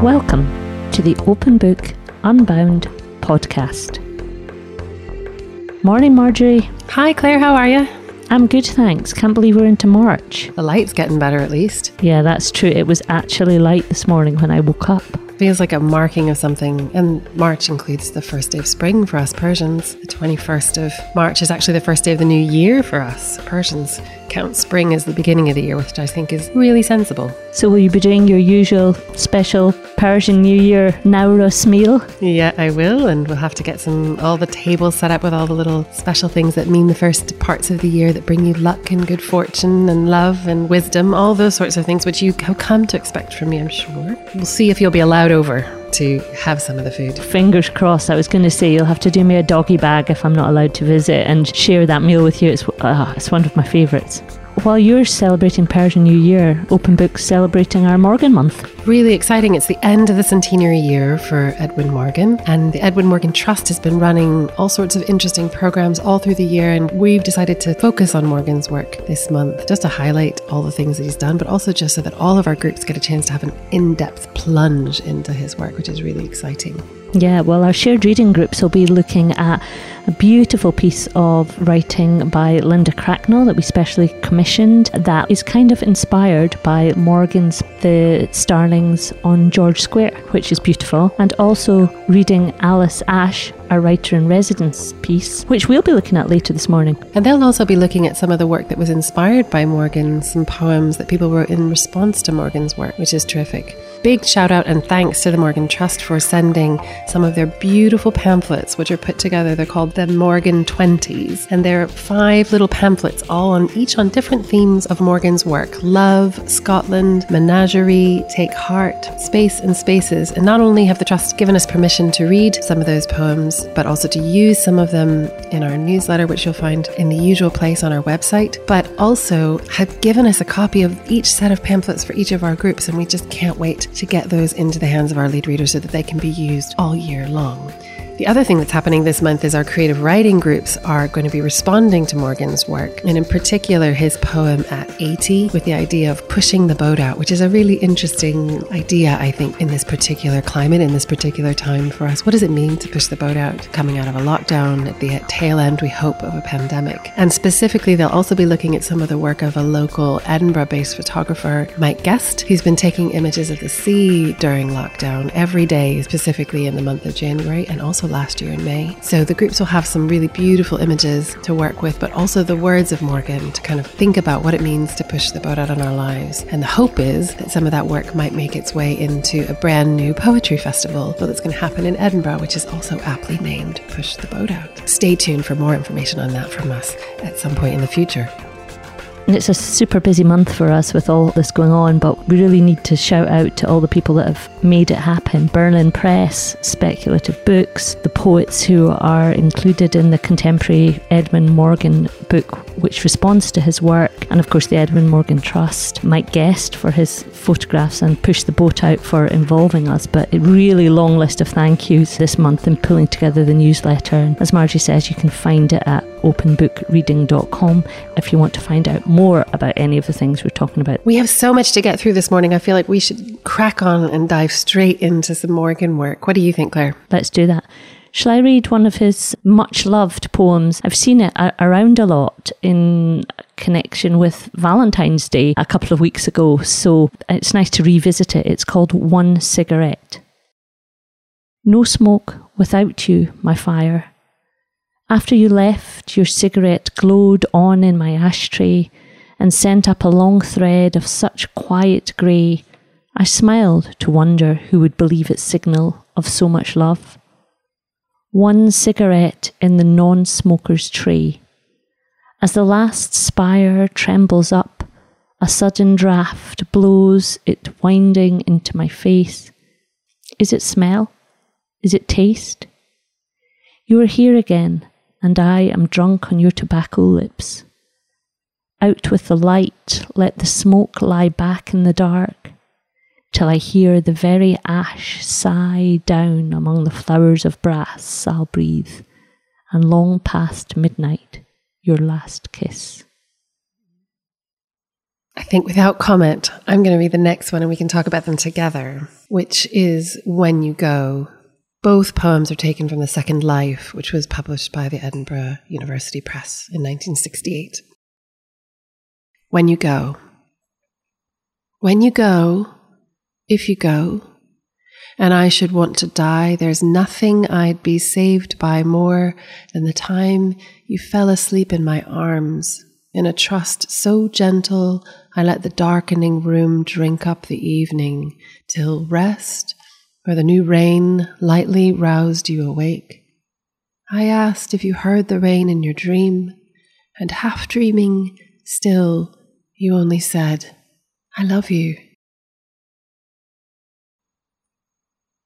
Welcome to the Open Book Unbound podcast. Morning, Marjorie. Hi, Claire, how are you? I'm good, thanks. Can't believe we're into March. The light's getting better at least. Yeah, that's true. It was actually light this morning when I woke up. Feels like a marking of something. And March includes the first day of spring for us Persians. The 21st of March is actually the first day of the new year for us Persians. Count spring as the beginning of the year, which I think is really sensible. So, will you be doing your usual special Persian New Year Nowruz meal? Yeah, I will. And we'll have to get some, all the tables set up with all the little special things that mean the first parts of the year that bring you luck and good fortune and love and wisdom, all those sorts of things which you have come to expect from me, I'm sure. We'll see if you'll be allowed over to have some of the food. Fingers crossed. I was going to say you'll have to do me a doggy bag if I'm not allowed to visit and share that meal with you. It's, uh, it's one of my favourites. While you're celebrating Persian New Year, Open Books celebrating our Morgan month. Really exciting. It's the end of the centenary year for Edwin Morgan, and the Edwin Morgan Trust has been running all sorts of interesting programs all through the year. And we've decided to focus on Morgan's work this month just to highlight all the things that he's done, but also just so that all of our groups get a chance to have an in depth plunge into his work, which is really exciting. Yeah, well, our shared reading groups will be looking at a beautiful piece of writing by Linda Cracknell that we specially commissioned that is kind of inspired by Morgan's The Starlings on George Square, which is beautiful, and also reading Alice Ash, a writer in residence piece, which we'll be looking at later this morning. And they'll also be looking at some of the work that was inspired by Morgan, some poems that people wrote in response to Morgan's work, which is terrific. Big shout out and thanks to the Morgan Trust for sending some of their beautiful pamphlets, which are put together. They're called the Morgan 20s, and they're five little pamphlets, all on each on different themes of Morgan's work love, Scotland, menagerie, take heart, space, and spaces. And not only have the Trust given us permission to read some of those poems, but also to use some of them in our newsletter, which you'll find in the usual place on our website, but also have given us a copy of each set of pamphlets for each of our groups. And we just can't wait to get those into the hands of our lead readers so that they can be used all year long. The other thing that's happening this month is our creative writing groups are going to be responding to Morgan's work, and in particular his poem at 80 with the idea of pushing the boat out, which is a really interesting idea, I think, in this particular climate, in this particular time for us. What does it mean to push the boat out coming out of a lockdown at the tail end, we hope, of a pandemic? And specifically, they'll also be looking at some of the work of a local Edinburgh based photographer, Mike Guest, who's been taking images of the sea during lockdown every day, specifically in the month of January and also last year in May. So the groups will have some really beautiful images to work with, but also the words of Morgan to kind of think about what it means to push the boat out in our lives. And the hope is that some of that work might make its way into a brand new poetry festival that's going to happen in Edinburgh, which is also aptly named Push the Boat Out. Stay tuned for more information on that from us at some point in the future. It's a super busy month for us with all this going on, but we really need to shout out to all the people that have made it happen. Birlinn Press, Speculative Books, the poets who are included in the contemporary Edwin Morgan book, which responds to his work, and of course the Edwin Morgan Trust, Mike Guest for his photographs and Push the Boat Out for involving us. But a really long list of thank yous this month in pulling together the newsletter. And as Margie says, you can find it at openbookreading.com if you want to find out more about any of the things we're talking about. We have so much to get through this morning. I feel like we should crack on and dive straight into some Morgan work. What do you think, Claire? Let's do that. Shall I read one of his much loved poems? I've seen it a- around a lot in connection with Valentine's Day a couple of weeks ago, so it's nice to revisit it. It's called One Cigarette. No smoke without you, my fire. After you left, your cigarette glowed on in my ashtray and sent up a long thread of such quiet grey. I smiled to wonder who would believe its signal of so much love. One cigarette in the non smoker's tray. As the last spire trembles up, a sudden draught blows it winding into my face. Is it smell? Is it taste? You are here again, and I am drunk on your tobacco lips. Out with the light, let the smoke lie back in the dark, till I hear the very ash sigh down among the flowers of brass I'll breathe, and long past midnight, your last kiss. I think without comment, I'm going to read the next one and we can talk about them together, which is When You Go. Both poems are taken from The Second Life, which was published by the Edinburgh University Press in 1968. When You Go. When you go, if you go, and I should want to die, there's nothing I'd be saved by more than the time you fell asleep in my arms, in a trust so gentle I let the darkening room drink up the evening, till rest or the new rain lightly roused you awake. I asked if you heard the rain in your dream, and half dreaming, still, you only said, I love you.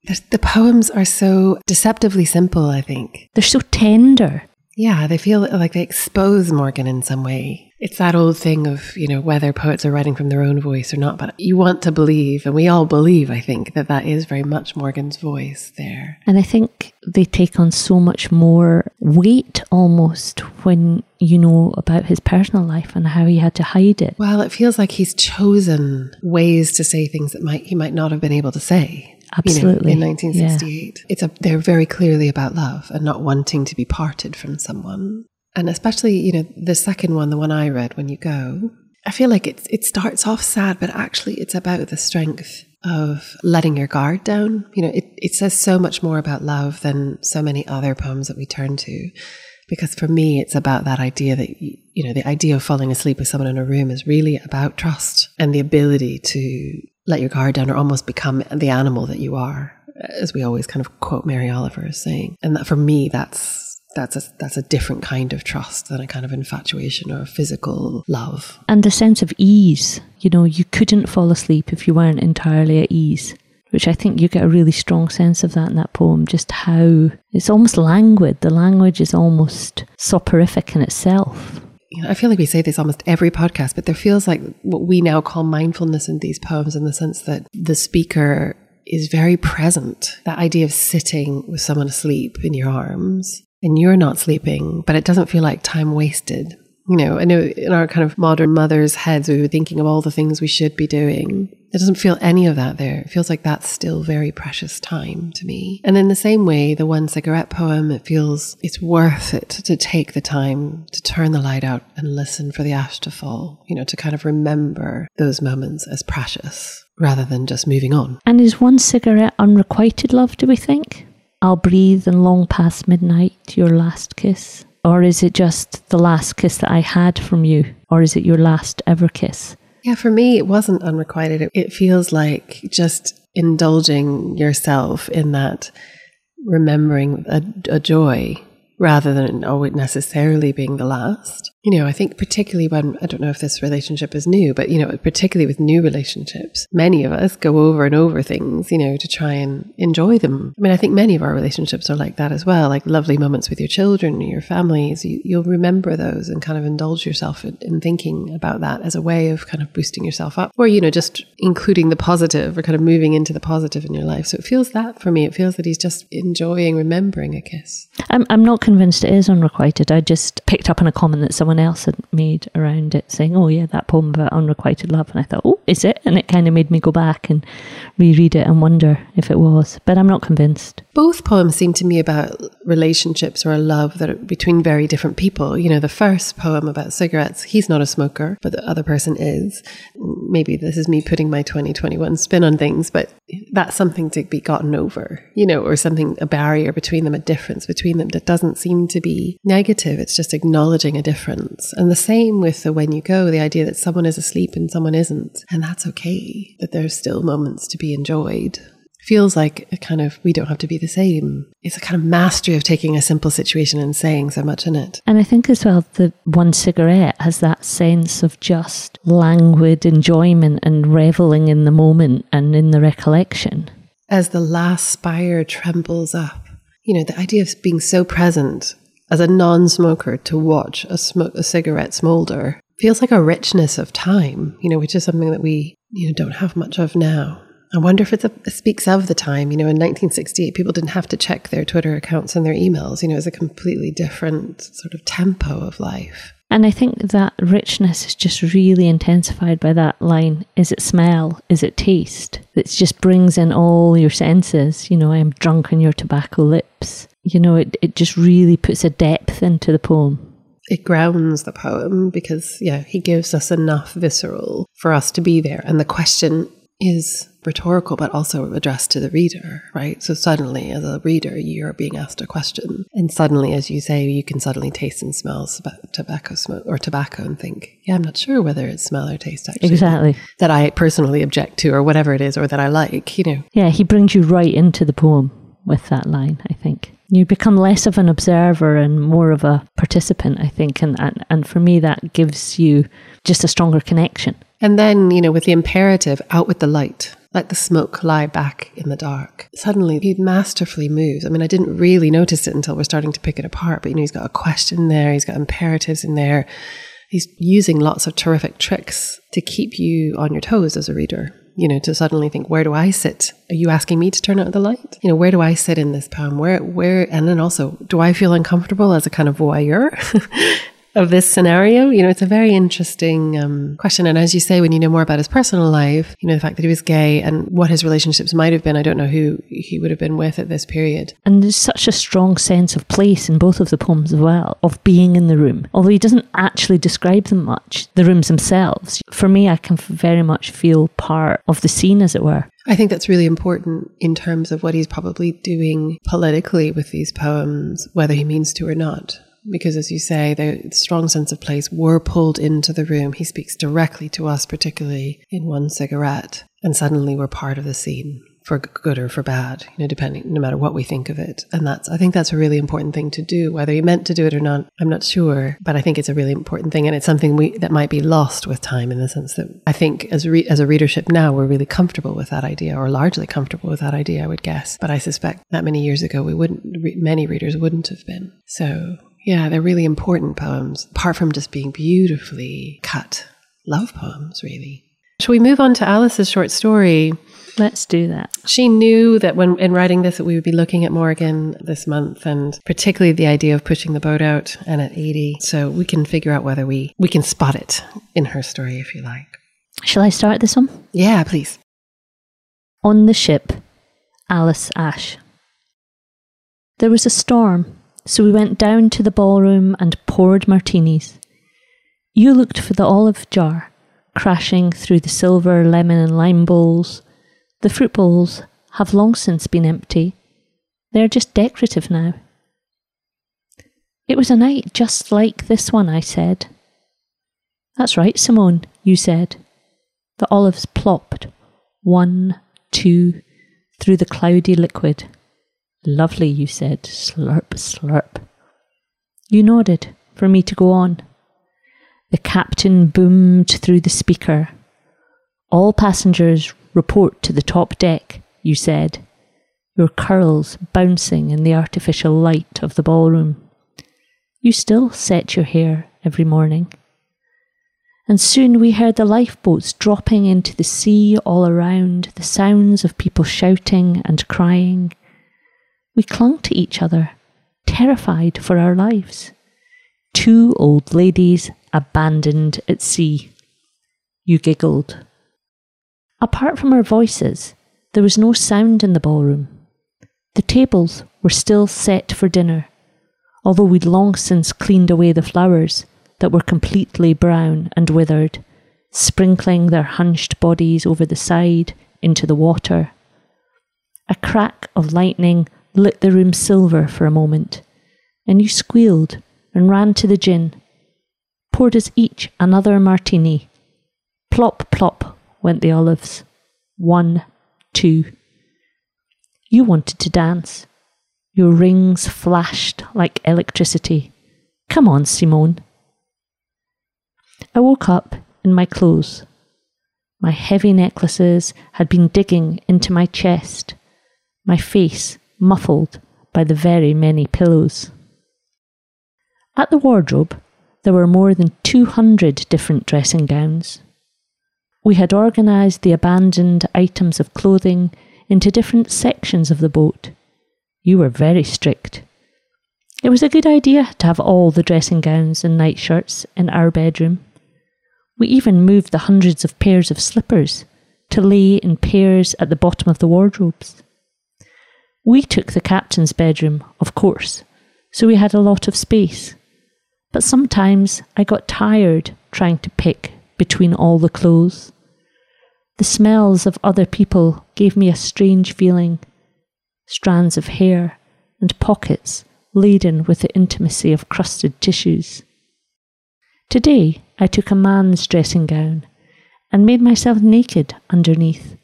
The, the poems are so deceptively simple, I think. They're so tender. Yeah, they feel like they expose Morgan in some way. It's that old thing of, you know, whether poets are writing from their own voice or not, but you want to believe, and we all believe, I think, that that is very much Morgan's voice there. And I think they take on so much more weight almost when you know about his personal life and how he had to hide it. Well, it feels like he's chosen ways to say things that might he might not have been able to say. Absolutely. You know, in 1968. Yeah. It's a, they're very clearly about love and not wanting to be parted from someone. And especially, you know, the second one, the one I read, When You Go, I feel like it, it starts off sad, but actually it's about the strength of letting your guard down. You know, it, it says so much more about love than so many other poems that we turn to. Because for me, it's about that idea that, you know, the idea of falling asleep with someone in a room is really about trust and the ability to let your guard down or almost become the animal that you are, as we always kind of quote Mary Oliver as saying. And that for me, that's that's a that's a different kind of trust than a kind of infatuation or physical love. And a sense of ease. You know, you couldn't fall asleep if you weren't entirely at ease. Which I think you get a really strong sense of that in that poem, just how it's almost languid. The language is almost soporific in itself you know, I feel like we say this almost every podcast, but there feels like what we now call mindfulness in these poems in the sense that the speaker is very present. That idea of sitting with someone asleep in your arms and you're not sleeping, but it doesn't feel like time wasted. You know, I know in our kind of modern mothers' heads, we were thinking of all the things we should be doing. It doesn't feel any of that there. It feels like that's still very precious time to me. And in the same way, the one cigarette poem, it feels it's worth it to take the time to turn the light out and listen for the ash to fall, you know, to kind of remember those moments as precious rather than just moving on. And is one cigarette unrequited love, do we think? I'll breathe and long past midnight, your last kiss. Or is it just the last kiss that I had from you? Or is it your last ever kiss? Yeah, for me, it wasn't unrequited. It, feels like just indulging yourself in that remembering a, a joy rather than oh, it necessarily being the last. You know, I think particularly when, I don't know if this relationship is new, but, you know, particularly with new relationships, many of us go over and over things, you know, to try and enjoy them. I mean, I think many of our relationships are like that as well, like lovely moments with your children, your families. You, will remember those and kind of indulge yourself in, in thinking about that as a way of kind of boosting yourself up or, you know, just including the positive or kind of moving into the positive in your life. So it feels that for me, it feels that he's just enjoying remembering a kiss. I'm, I'm not convinced it is unrequited. I just picked up on a comment that someone someone else had made around it saying, oh, yeah, that poem about unrequited love. And I thought, oh, is it? And it kind of made me go back and reread it and wonder if it was. But I'm not convinced. Both poems seem to me about relationships or a love that are between very different people. You know, the first poem about cigarettes, he's not a smoker, but the other person is. Maybe this is me putting my 2021 spin on things, but that's something to be gotten over, you know, or something, a barrier between them, a difference between them that doesn't seem to be negative. It's just acknowledging a difference difference. And the same with the when you go, the idea that someone is asleep and someone isn't. And that's okay, that there's still moments to be enjoyed. Feels like a kind of, we don't have to be the same. It's a kind of mastery of taking a simple situation and saying so much in it. And I think as well, the one cigarette has that sense of just languid enjoyment and reveling in the moment and in the recollection. As the last spire trembles up, you know, the idea of being so present as a non-smoker to watch a, smoke, a cigarette smolder feels like a richness of time, you know, which is something that we you know don't have much of now. I wonder if a, it speaks of the time. You know, in 1968, people didn't have to check their Twitter accounts and their emails. You know, it a completely different sort of tempo of life. And I think that richness is just really intensified by that line is it smell? Is it taste? It just brings in all your senses. You know, I am drunk on your tobacco lips. You know, it, it just really puts a depth into the poem. It grounds the poem because, yeah, he gives us enough visceral for us to be there. And the question is rhetorical, but also addressed to the reader, right? So suddenly, as a reader, you're being asked a question. And suddenly, as you say, you can suddenly taste and smell tobacco smoke or tobacco and think, yeah, I'm not sure whether it's smell or taste actually. Exactly. That I personally object to or whatever it is or that I like, you know. Yeah, he brings you right into the poem with that line, I think. You become less of an observer and more of a participant, I think. And, and, and for me, that gives you just a stronger connection. And then, you know, with the imperative, out with the light, let the smoke lie back in the dark. Suddenly, he masterfully moves. I mean, I didn't really notice it until we're starting to pick it apart, but you know, he's got a question there, he's got imperatives in there. He's using lots of terrific tricks to keep you on your toes as a reader. You know, to suddenly think, where do I sit? Are you asking me to turn out the light? You know, where do I sit in this poem? Where, where, and then also, do I feel uncomfortable as a kind of voyeur? of this scenario? You know, it's a very interesting um, question. And as you say, when you know more about his personal life, you know, the fact that he was gay and what his relationships might have been, I don't know who he would have been with at this period. And there's such a strong sense of place in both of the poems as well, of being in the room. Although he doesn't actually describe them much, the rooms themselves. For me, I can very much feel part of the scene, as it were. I think that's really important in terms of what he's probably doing politically with these poems, whether he means to or not because, as you say, the strong sense of place were pulled into the room. He speaks directly to us, particularly in one cigarette, and suddenly we're part of the scene for good or for bad, you know, depending, no matter what we think of it. And that's, I think that's a really important thing to do. Whether he meant to do it or not, I'm not sure, but I think it's a really important thing. And it's something we, that might be lost with time in the sense that I think as, re, as a readership now, we're really comfortable with that idea or largely comfortable with that idea, I would guess. But I suspect that many years ago, we wouldn't, many readers wouldn't have been. So yeah, they're really important poems, apart from just being beautifully cut love poems, really. Shall we move on to Alice's short story? Let's do that. She knew that when in writing this that we would be looking at Morgan this month and particularly the idea of pushing the boat out and at 80. So we can figure out whether we we can spot it in her story if you like. Shall I start this one? Yeah, please. On the ship, Alice Ash. There was a storm so we went down to the ballroom and poured martinis. You looked for the olive jar, crashing through the silver lemon and lime bowls. The fruit bowls have long since been empty. They're just decorative now. It was a night just like this one, I said. That's right, Simone, you said. The olives plopped, one, two, through the cloudy liquid. Lovely, you said. Slurp, slurp. You nodded for me to go on. The captain boomed through the speaker. All passengers report to the top deck, you said, your curls bouncing in the artificial light of the ballroom. You still set your hair every morning. And soon we heard the lifeboats dropping into the sea all around, the sounds of people shouting and crying. We clung to each other, terrified for our lives. Two old ladies abandoned at sea. You giggled. Apart from our voices, there was no sound in the ballroom. The tables were still set for dinner, although we'd long since cleaned away the flowers that were completely brown and withered, sprinkling their hunched bodies over the side into the water. A crack of lightning lit the room silver for a moment, and you squealed and ran to the gin, poured us each another martini. Plop, plop went the olives. One, two. You wanted to dance. Your rings flashed like electricity. Come on, Simone. I woke up in my clothes. My heavy necklaces had been digging into my chest. My face muffled by the very many pillows. At the wardrobe, there were more than 200 different dressing gowns. We had organised the abandoned items of clothing into different sections of the boat. You were very strict. It was a good idea to have all the dressing gowns and nightshirts in our bedroom. We even moved the hundreds of pairs of slippers to lay in pairs at the bottom of the wardrobes. We took the captain's bedroom, of course, so we had a lot of space. But sometimes I got tired trying to pick between all the clothes. The smells of other people gave me a strange feeling strands of hair and pockets laden with the intimacy of crusted tissues. Today I took a man's dressing gown and made myself naked underneath,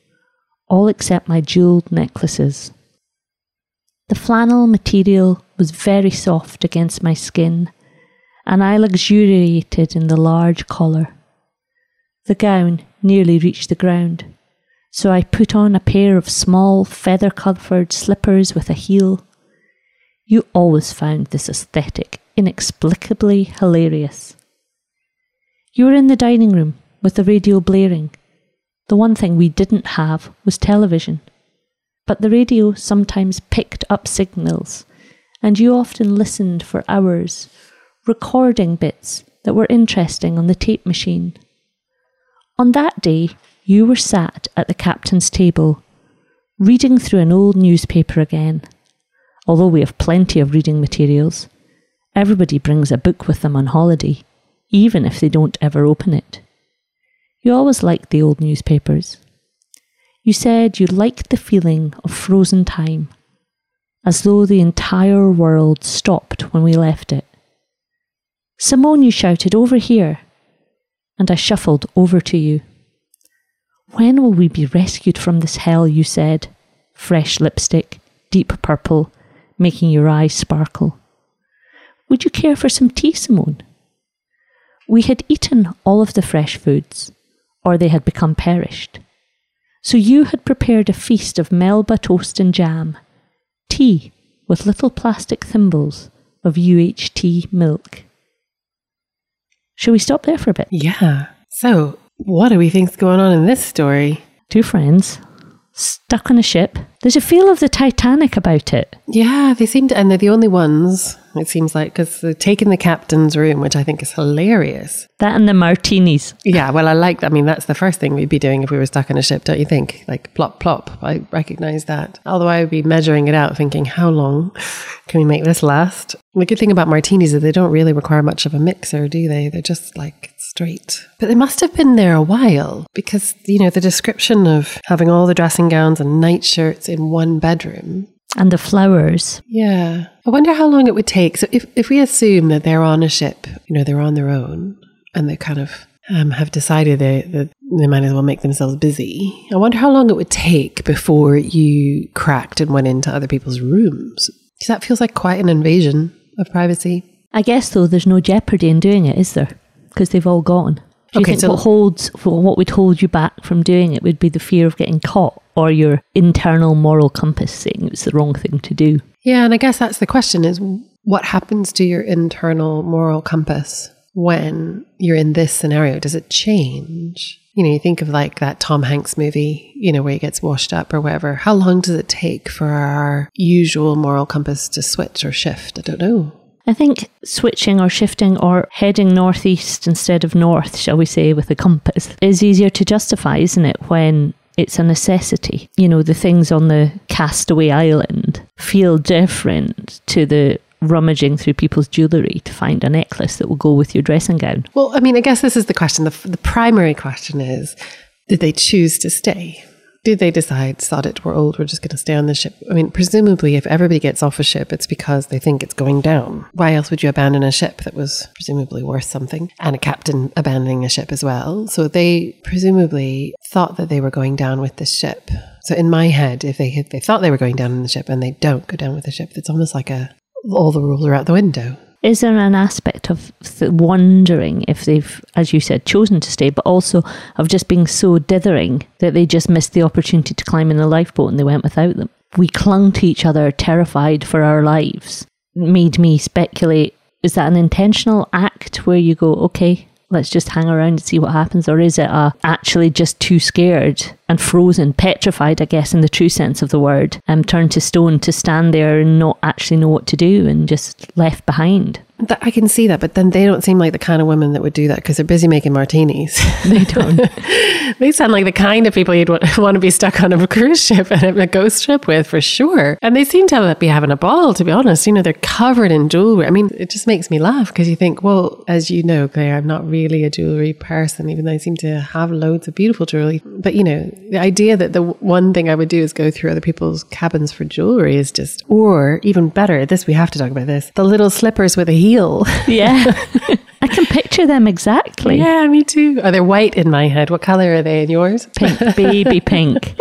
all except my jewelled necklaces. The flannel material was very soft against my skin, and I luxuriated in the large collar. The gown nearly reached the ground, so I put on a pair of small feather covered slippers with a heel. You always found this aesthetic inexplicably hilarious. You were in the dining room with the radio blaring. The one thing we didn't have was television but the radio sometimes picked up signals, and you often listened for hours, recording bits that were interesting on the tape machine. On that day, you were sat at the captain's table, reading through an old newspaper again. Although we have plenty of reading materials, everybody brings a book with them on holiday, even if they don't ever open it. You always liked the old newspapers. You said you liked the feeling of frozen time, as though the entire world stopped when we left it. Simone, you shouted, over here, and I shuffled over to you. When will we be rescued from this hell? You said, fresh lipstick, deep purple, making your eyes sparkle. Would you care for some tea, Simone? We had eaten all of the fresh foods, or they had become perished. So you had prepared a feast of Melba toast and jam, tea with little plastic thimbles of UHT milk. Shall we stop there for a bit? Yeah. So, what do we think's going on in this story? Two friends stuck on a ship. There's a feel of the Titanic about it. Yeah, they seem to, and they're the only ones it seems like, because they're taking the captain's room, which I think is hilarious. That and the martinis. Yeah, well, I like, I mean, that's the first thing we'd be doing if we were stuck on a ship, don't you think? Like, plop, plop. I recognize that. Although I would be measuring it out, thinking, how long can we make this last? The good thing about martinis is they don't really require much of a mixer, do they? They're just like straight. But they must have been there a while because, you know, the description of having all the dressing gowns and nightshirts in one bedroom and the flowers. Yeah. I wonder how long it would take. So if, if we assume that they're on a ship, you know, they're on their own and they kind of um, have decided they, that they might as well make themselves busy. I wonder how long it would take before you cracked and went into other people's rooms. Because that feels like quite an invasion of privacy. I guess, though, there's no jeopardy in doing it, is there? Because they've all gone. Do you okay, think so what holds for what would hold you back from doing it would be the fear of getting caught or your internal moral compass saying it's the wrong thing to do? Yeah, and I guess that's the question is what happens to your internal moral compass when you're in this scenario? Does it change? You know, you think of like that Tom Hanks movie, you know, where he gets washed up or whatever. How long does it take for our usual moral compass to switch or shift? I don't know. I think switching or shifting or heading northeast instead of north, shall we say, with a compass is easier to justify, isn't it? When it's a necessity. You know, the things on the castaway island feel different to the rummaging through people's jewellery to find a necklace that will go with your dressing gown. Well, I mean, I guess this is the question. The, the primary question is did they choose to stay? Did they decide, sod it, we're old, we're just going to stay on the ship? I mean, presumably, if everybody gets off a ship, it's because they think it's going down. Why else would you abandon a ship that was presumably worth something? And a captain abandoning a ship as well. So they presumably thought that they were going down with this ship. So in my head, if they if they thought they were going down in the ship and they don't go down with the ship, it's almost like a all the rules are out the window is there an aspect of th- wondering if they've, as you said, chosen to stay, but also of just being so dithering that they just missed the opportunity to climb in the lifeboat and they went without them? We clung to each other, terrified for our lives. Made me speculate is that an intentional act where you go, okay, let's just hang around and see what happens? Or is it a, actually just too scared and frozen, petrified, I guess, in the true sense of the word, and um, turned to stone to stand there and not actually know what to do and just left behind? That, I can see that, but then they don't seem like the kind of women that would do that because they're busy making martinis. They don't. they sound like the kind of people you'd want, want to be stuck on a cruise ship and a ghost ship with for sure. And they seem to be having a ball, to be honest. You know, they're covered in jewelry. I mean, it just makes me laugh because you think, well, as you know, Claire, I'm not really a jewelry person, even though I seem to have loads of beautiful jewelry. But, you know, the idea that the one thing I would do is go through other people's cabins for jewelry is just, or even better, this, we have to talk about this, the little slippers with a heel. Yeah. I can picture them exactly. Yeah, me too. Are they white in my head? What color are they in yours? Pink, baby pink,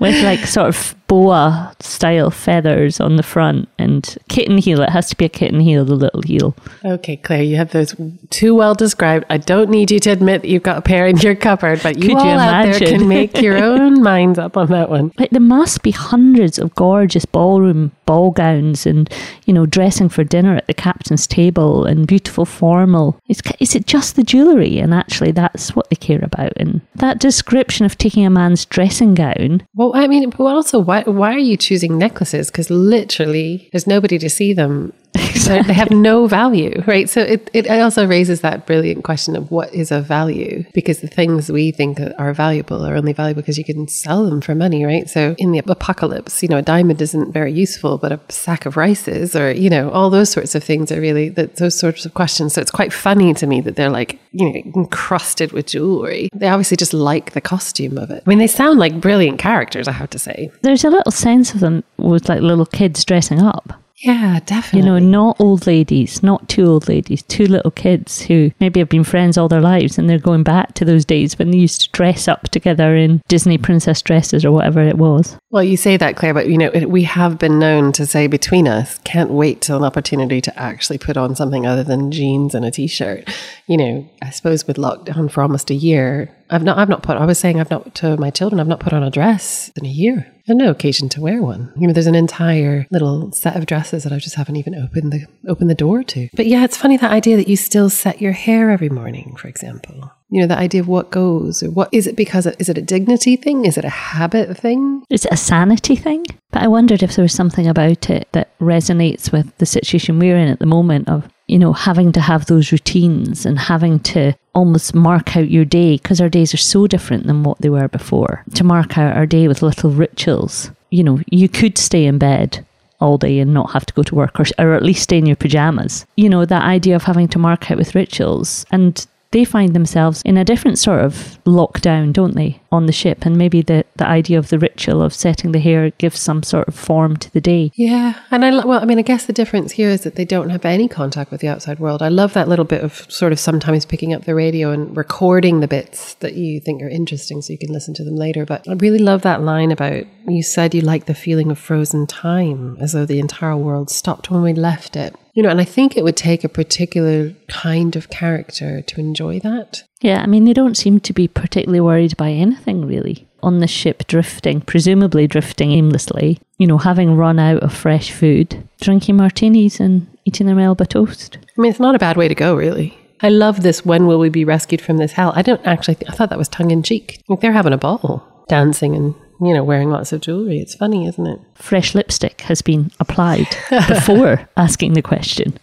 with like sort of boa style feathers on the front and kitten heel. It has to be a kitten heel, the little heel. Okay, Claire, you have those too well described. I don't need you to admit that you've got a pair in your cupboard, but you Could all you out there can make your own minds up on that one. Like there must be hundreds of gorgeous ballroom ball gowns and you know dressing for dinner at the captain's table and beautiful formal. Is, is it just the jewellery? And actually, that's what they care about. And that description of taking a man's dressing gown. Well, I mean, but also, why, why are you choosing necklaces? Because literally, there's nobody to see them. They have no value, right? So it, it also raises that brilliant question of what is of value? Because the things we think are valuable are only valuable because you can sell them for money, right? So in the apocalypse, you know, a diamond isn't very useful, but a sack of rice is, or, you know, all those sorts of things are really those sorts of questions. So it's quite funny to me that they're like, you know, encrusted with jewelry. They obviously just like the costume of it. I mean, they sound like brilliant characters, I have to say. There's a little sense of them with like little kids dressing up. Yeah, definitely. You know, not old ladies, not two old ladies, two little kids who maybe have been friends all their lives and they're going back to those days when they used to dress up together in Disney princess dresses or whatever it was. Well, you say that, Claire, but you know, we have been known to say between us, can't wait till an opportunity to actually put on something other than jeans and a t-shirt. You know, I suppose with lockdown for almost a year, I've not, I've not put, I was saying I've not, to my children, I've not put on a dress in a year. No occasion to wear one. You know, there's an entire little set of dresses that I just haven't even opened the opened the door to. But yeah, it's funny that idea that you still set your hair every morning, for example. You know, the idea of what goes or what is it because of, is it a dignity thing? Is it a habit thing? Is it a sanity thing? But I wondered if there was something about it that resonates with the situation we're in at the moment of, you know, having to have those routines and having to almost mark out your day because our days are so different than what they were before. To mark out our day with little rituals. You know, you could stay in bed all day and not have to go to work or, or at least stay in your pajamas. You know, that idea of having to mark out with rituals and they find themselves in a different sort of lockdown, don't they, on the ship? And maybe the, the idea of the ritual of setting the hair gives some sort of form to the day. Yeah. And I, well, I mean, I guess the difference here is that they don't have any contact with the outside world. I love that little bit of sort of sometimes picking up the radio and recording the bits that you think are interesting so you can listen to them later. But I really love that line about you said you like the feeling of frozen time as though the entire world stopped when we left it. You know, and I think it would take a particular kind of character to enjoy that. Yeah, I mean, they don't seem to be particularly worried by anything really. On the ship, drifting, presumably drifting aimlessly, you know, having run out of fresh food, drinking martinis and eating their Melba toast. I mean, it's not a bad way to go, really. I love this. When will we be rescued from this hell? I don't actually. Th- I thought that was tongue in cheek. Like they're having a ball, dancing and you know wearing lots of jewelry. It's funny, isn't it? Fresh lipstick has been applied before asking the question.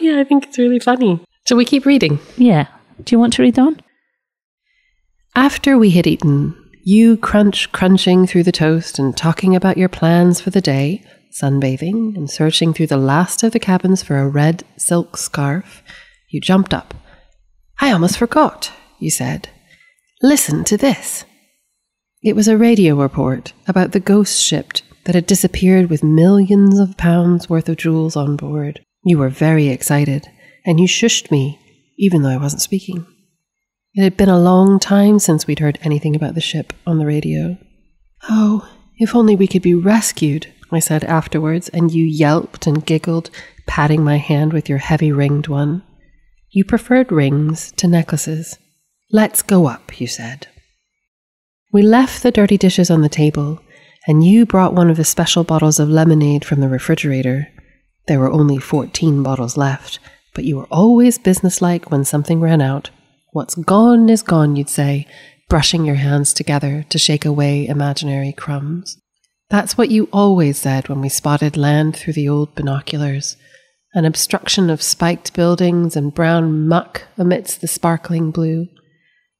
Yeah, I think it's really funny. Shall we keep reading? Yeah. Do you want to read on? After we had eaten, you crunch crunching through the toast and talking about your plans for the day, sunbathing and searching through the last of the cabins for a red silk scarf, you jumped up. I almost forgot, you said. Listen to this. It was a radio report about the ghost ship that had disappeared with millions of pounds worth of jewels on board. You were very excited, and you shushed me, even though I wasn't speaking. It had been a long time since we'd heard anything about the ship on the radio. Oh, if only we could be rescued, I said afterwards, and you yelped and giggled, patting my hand with your heavy ringed one. You preferred rings to necklaces. Let's go up, you said. We left the dirty dishes on the table, and you brought one of the special bottles of lemonade from the refrigerator. There were only 14 bottles left, but you were always businesslike when something ran out. What's gone is gone, you'd say, brushing your hands together to shake away imaginary crumbs. That's what you always said when we spotted land through the old binoculars an obstruction of spiked buildings and brown muck amidst the sparkling blue.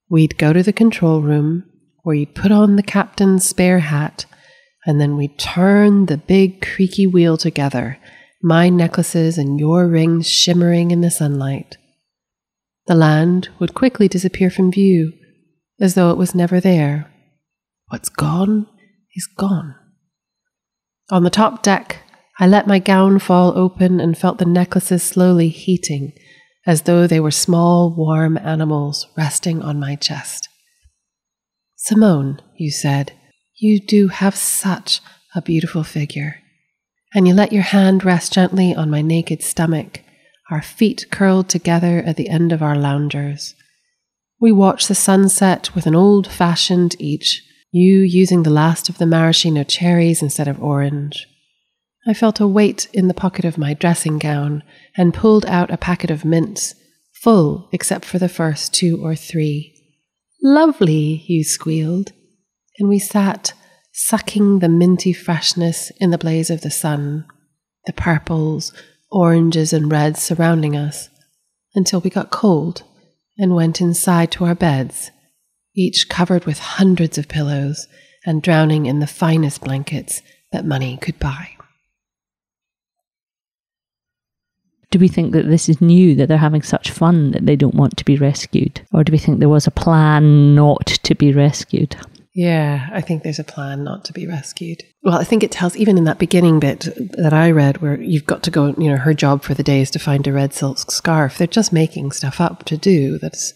We'd go to the control room, where you'd put on the captain's spare hat, and then we'd turn the big creaky wheel together, my necklaces and your rings shimmering in the sunlight. The land would quickly disappear from view, as though it was never there. What's gone is gone. On the top deck, I let my gown fall open and felt the necklaces slowly heating, as though they were small, warm animals resting on my chest. Simone, you said, you do have such a beautiful figure. And you let your hand rest gently on my naked stomach, our feet curled together at the end of our loungers. We watched the sunset with an old fashioned each, you using the last of the maraschino cherries instead of orange. I felt a weight in the pocket of my dressing gown and pulled out a packet of mints, full except for the first two or three. Lovely, you squealed. And we sat, sucking the minty freshness in the blaze of the sun, the purples, oranges, and reds surrounding us, until we got cold and went inside to our beds, each covered with hundreds of pillows and drowning in the finest blankets that money could buy. Do we think that this is new, that they're having such fun that they don't want to be rescued? Or do we think there was a plan not to be rescued? Yeah, I think there's a plan not to be rescued. Well, I think it tells, even in that beginning bit that I read, where you've got to go, you know, her job for the day is to find a red silk scarf. They're just making stuff up to do that's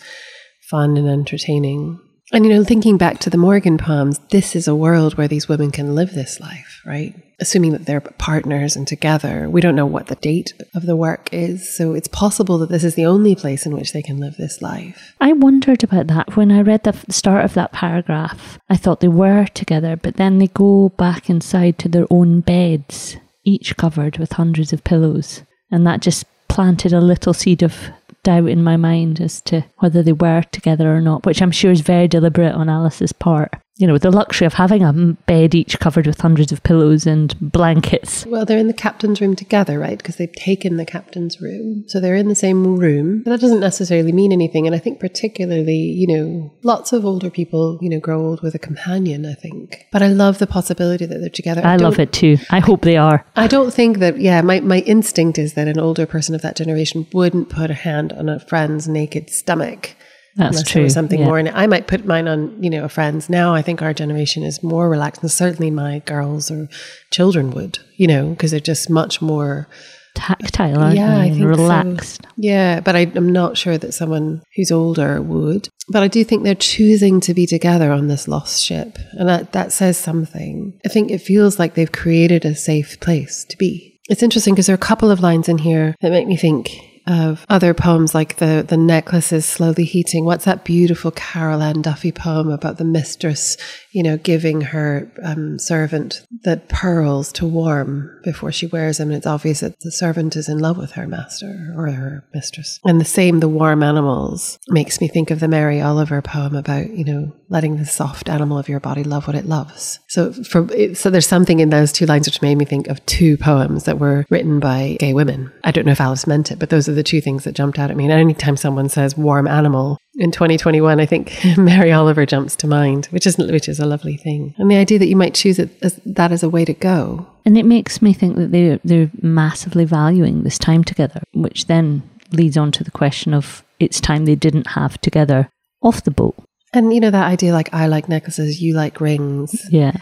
fun and entertaining. And, you know, thinking back to the Morgan poems, this is a world where these women can live this life, right? Assuming that they're partners and together. We don't know what the date of the work is. So it's possible that this is the only place in which they can live this life. I wondered about that when I read the start of that paragraph. I thought they were together, but then they go back inside to their own beds, each covered with hundreds of pillows. And that just planted a little seed of doubt in my mind as to whether they were together or not, which I'm sure is very deliberate on Alice's part. You know, the luxury of having a bed each covered with hundreds of pillows and blankets. Well, they're in the captain's room together, right? Because they've taken the captain's room. So they're in the same room. But that doesn't necessarily mean anything. And I think, particularly, you know, lots of older people, you know, grow old with a companion, I think. But I love the possibility that they're together. I, I love it too. I hope they are. I don't think that, yeah, my, my instinct is that an older person of that generation wouldn't put a hand on a friend's naked stomach that's unless true. there was something yeah. more in it. I might put mine on, you know, a friend's. Now I think our generation is more relaxed, and certainly my girls or children would, you know, because they're just much more tactile, aren't yeah, they? I think relaxed. So. Yeah, but I, I'm not sure that someone who's older would. But I do think they're choosing to be together on this lost ship, and that, that says something. I think it feels like they've created a safe place to be. It's interesting because there are a couple of lines in here that make me think of other poems like the the necklaces slowly heating. What's that beautiful Carol Ann Duffy poem about the mistress, you know, giving her um, servant the pearls to warm before she wears them, and it's obvious that the servant is in love with her master or her mistress. And the same, the warm animals makes me think of the Mary Oliver poem about you know letting the soft animal of your body love what it loves. So so there's something in those two lines which made me think of two poems that were written by gay women. I don't know if Alice meant it, but those are the two things that jumped out at me. And anytime someone says warm animal in 2021, I think Mary Oliver jumps to mind, which is which is a lovely thing. And the idea that you might choose it as that as a way to go. And it makes me think that they're they're massively valuing this time together, which then leads on to the question of it's time they didn't have together off the boat. And you know that idea like I like necklaces, you like rings. Yeah.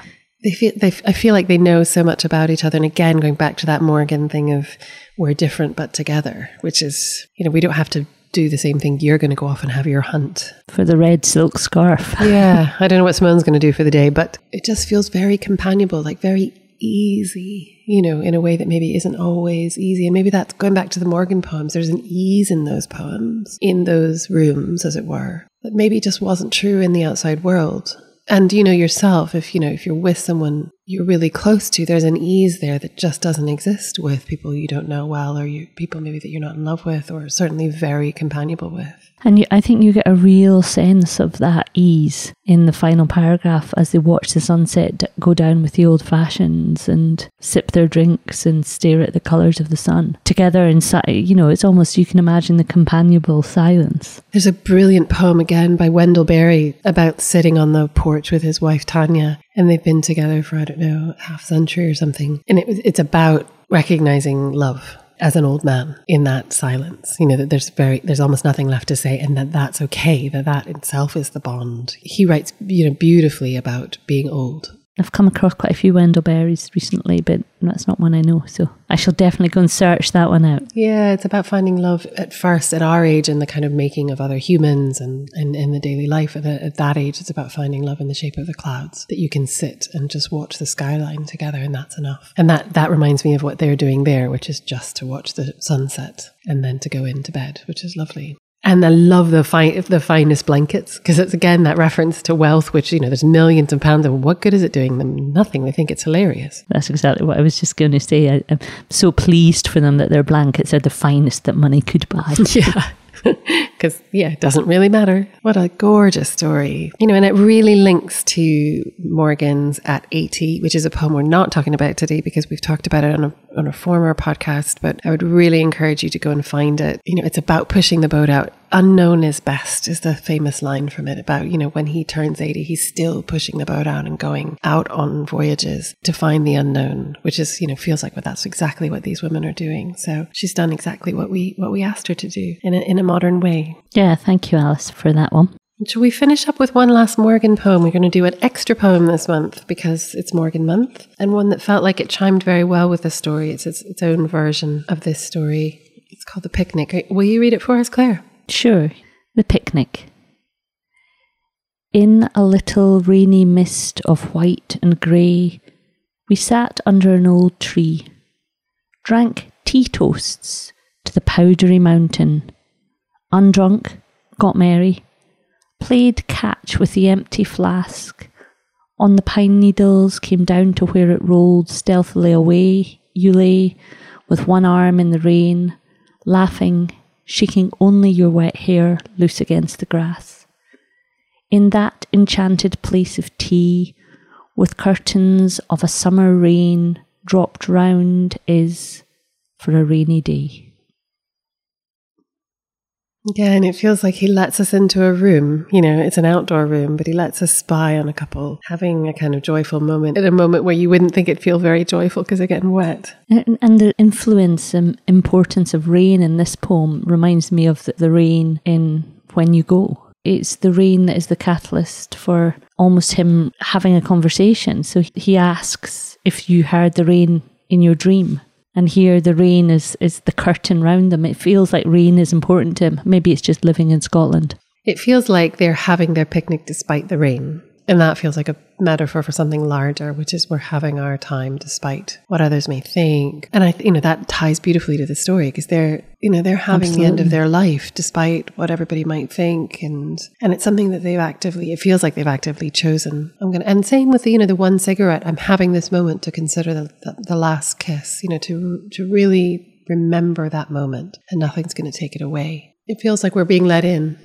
They feel they I feel like they know so much about each other and again going back to that Morgan thing of we're different but together, which is, you know, we don't have to do the same thing. You're going to go off and have your hunt for the red silk scarf. yeah, I don't know what Simone's going to do for the day, but it just feels very companionable, like very easy, you know, in a way that maybe isn't always easy. And maybe that's going back to the Morgan poems. There's an ease in those poems, in those rooms, as it were, that maybe just wasn't true in the outside world. And you know yourself, if you know, if you're with someone you're really close to, there's an ease there that just doesn't exist with people you don't know well, or you people maybe that you're not in love with, or certainly very companionable with. And you, I think you get a real sense of that ease in the final paragraph as they watch the sunset go down with the old fashions and sip their drinks and stare at the colours of the sun together inside. You know, it's almost, you can imagine the companionable silence. There's a brilliant poem again by Wendell Berry about sitting on the porch with his wife Tanya. And they've been together for, I don't know, half century or something. And it, it's about recognizing love as an old man in that silence you know that there's very there's almost nothing left to say and that that's okay that that itself is the bond. He writes you know beautifully about being old I've come across quite a few Wendell Berries recently, but that's not one I know. So I shall definitely go and search that one out. Yeah, it's about finding love at first at our age and the kind of making of other humans and, in the daily life. At, at that age, it's about finding love in the shape of the clouds that you can sit and just watch the skyline together, and that's enough. And that, that reminds me of what they're doing there, which is just to watch the sunset and then to go into bed, which is lovely. And I love the fine, the finest blankets because it's again that reference to wealth, which you know there's millions of pounds, and what good is it doing them? Nothing. They think it's hilarious. That's exactly what I was just going to say. I, I'm so pleased for them that their blankets are the finest that money could buy. yeah because yeah, it doesn't really matter. What a gorgeous story, you know, and it really links to Morgan's at eighty, which is a poem we're not talking about today because we've talked about it on a on a former podcast. But I would really encourage you to go and find it. You know, it's about pushing the boat out unknown is best is the famous line from it about, you know, when he turns 80, he's still pushing the boat out and going out on voyages to find the unknown, which is, you know, feels like well, that's exactly what these women are doing. So she's done exactly what we, what we asked her to do in a, in a modern way. Yeah. Thank you, Alice, for that one. Shall we finish up with one last Morgan poem? We're going to do an extra poem this month because it's Morgan month and one that felt like it chimed very well with the story. It's its, its own version of this story. It's called The Picnic. Will you read it for us, Claire? Sure, the picnic. In a little rainy mist of white and grey, we sat under an old tree, drank tea toasts to the powdery mountain, undrunk, got merry, played catch with the empty flask. On the pine needles came down to where it rolled stealthily away. You lay with one arm in the rain, laughing shaking only your wet hair loose against the grass. In that enchanted place of tea, with curtains of a summer rain dropped round, is for a rainy day. Yeah, and it feels like he lets us into a room. You know, it's an outdoor room, but he lets us spy on a couple having a kind of joyful moment at a moment where you wouldn't think it'd feel very joyful because they're getting wet. And, and, the influence and importance of rain in this poem reminds me of the, the rain in When You Go. It's the rain that is the catalyst for almost him having a conversation. So he asks if you heard the rain in your dream and here the rain is is the curtain round them. It feels like rain is important to him. Maybe it's just living in Scotland. It feels like they're having their picnic despite the rain. And that feels like a metaphor for something larger, which is we're having our time despite what others may think. And I, you know, that ties beautifully to the story because they're, you know, they're having Absolutely. the end of their life despite what everybody might think. And, and it's something that they've actively, it feels like they've actively chosen. I'm going to, and same with the, you know, the one cigarette, I'm having this moment to consider the, the, the last kiss, you know, to, to really remember that moment and nothing's going to take it away. It feels like we're being let in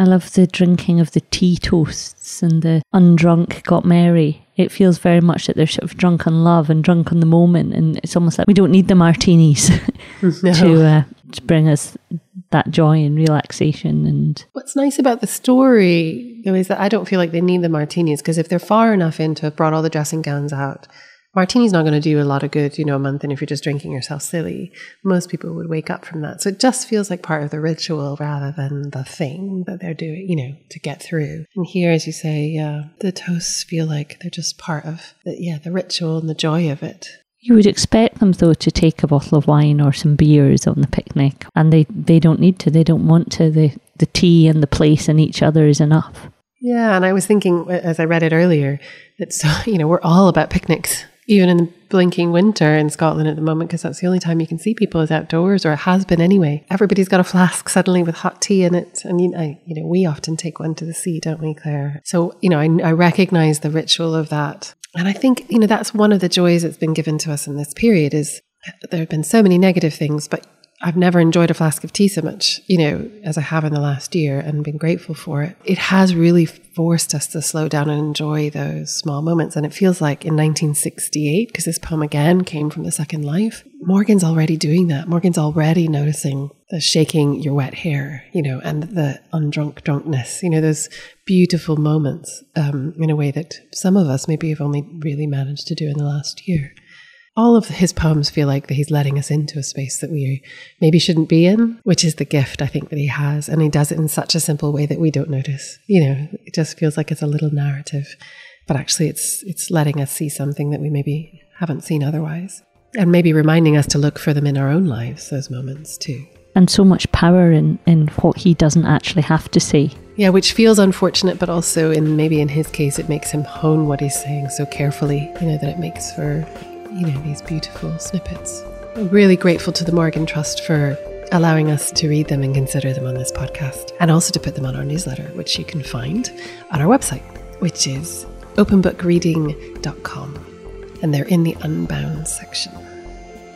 I love the drinking of the tea toasts and the undrunk got merry. It feels very much that they're sort of drunk on love and drunk on the moment, and it's almost like we don't need the martinis no. to uh, to bring us that joy and relaxation. And what's nice about the story though is that I don't feel like they need the martinis because if they're far enough in to have brought all the dressing gowns out martini's not going to do a lot of good, you know, a month and if you're just drinking yourself silly. Most people would wake up from that. So it just feels like part of the ritual rather than the thing that they're doing, you know, to get through. And here, as you say, yeah, the toasts feel like they're just part of the, yeah, the ritual and the joy of it. You would expect them though to take a bottle of wine or some beers on the picnic, and they, they don't need to. They don't want to. The the tea and the place and each other is enough. Yeah, and I was thinking uh, as I read it earlier that so you know we're all about picnics even in the blinking winter in Scotland at the moment, because that's the only time you can see people is outdoors, or it has been anyway. Everybody's got a flask suddenly with hot tea in it, and you know, you know we often take one to the sea, don't we, Claire? So you know, I, I recognize the ritual of that, and I think you know that's one of the joys that's been given to us in this period is uh, there have been so many negative things, but I've never enjoyed a flask of tea so much, you know, as I have in the last year and been grateful for it. It has really forced us to slow down and enjoy those small moments. And it feels like in 1968, because this poem again came from the second life, Morgan's already doing that. Morgan's already noticing the shaking your wet hair, you know, and the undrunk drunkness, you know, those beautiful moments um, in a way that some of us maybe have only really managed to do in the last year all of his poems feel like that he's letting us into a space that we maybe shouldn't be in, which is the gift I think that he has. And he does it in such a simple way that we don't notice. You know, it just feels like it's a little narrative, but actually it's it's letting us see something that we maybe haven't seen otherwise. And maybe reminding us to look for them in our own lives, those moments too. And so much power in, in what he doesn't actually have to say. Yeah, which feels unfortunate, but also in maybe in his case it makes him hone what he's saying so carefully, you know, that it makes for you know, these beautiful snippets. I'm really grateful to the Morgan Trust for allowing us to read them and consider them on this podcast, and also to put them on our newsletter, which you can find on our website, which is openbookreading.com. And they're in the Unbound section.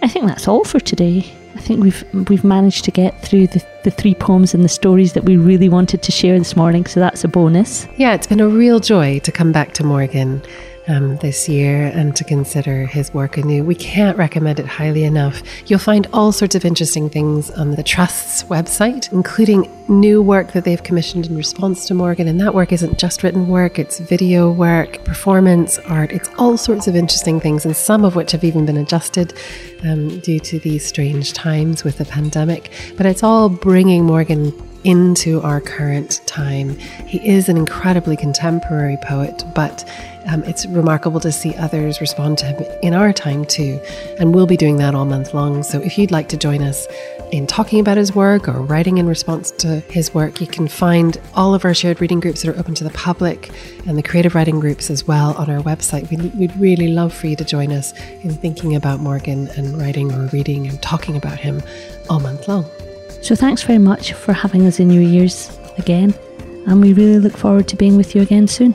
I think that's all for today. I think we've we've managed to get through the, the three poems and the stories that we really wanted to share this morning, so that's a bonus. Yeah, it's been a real joy to come back to Morgan um, this year and to consider his work anew. We can't recommend it highly enough. You'll find all sorts of interesting things on the Trust's website, including new work that they've commissioned in response to Morgan. And that work isn't just written work, it's video work, performance art, it's all sorts of interesting things, and some of which have even been adjusted um, due to these strange times with the pandemic. But it's all bringing Morgan into our current time. He is an incredibly contemporary poet, but um, it's remarkable to see others respond to him in our time too. And we'll be doing that all month long. So if you'd like to join us in talking about his work or writing in response to his work, you can find all of our shared reading groups that are open to the public and the creative writing groups as well on our website. We'd, we'd really love for you to join us in thinking about Morgan and writing or reading and talking about him all month long. So thanks very much for having us in your ears again. And we really look forward to being with you again soon.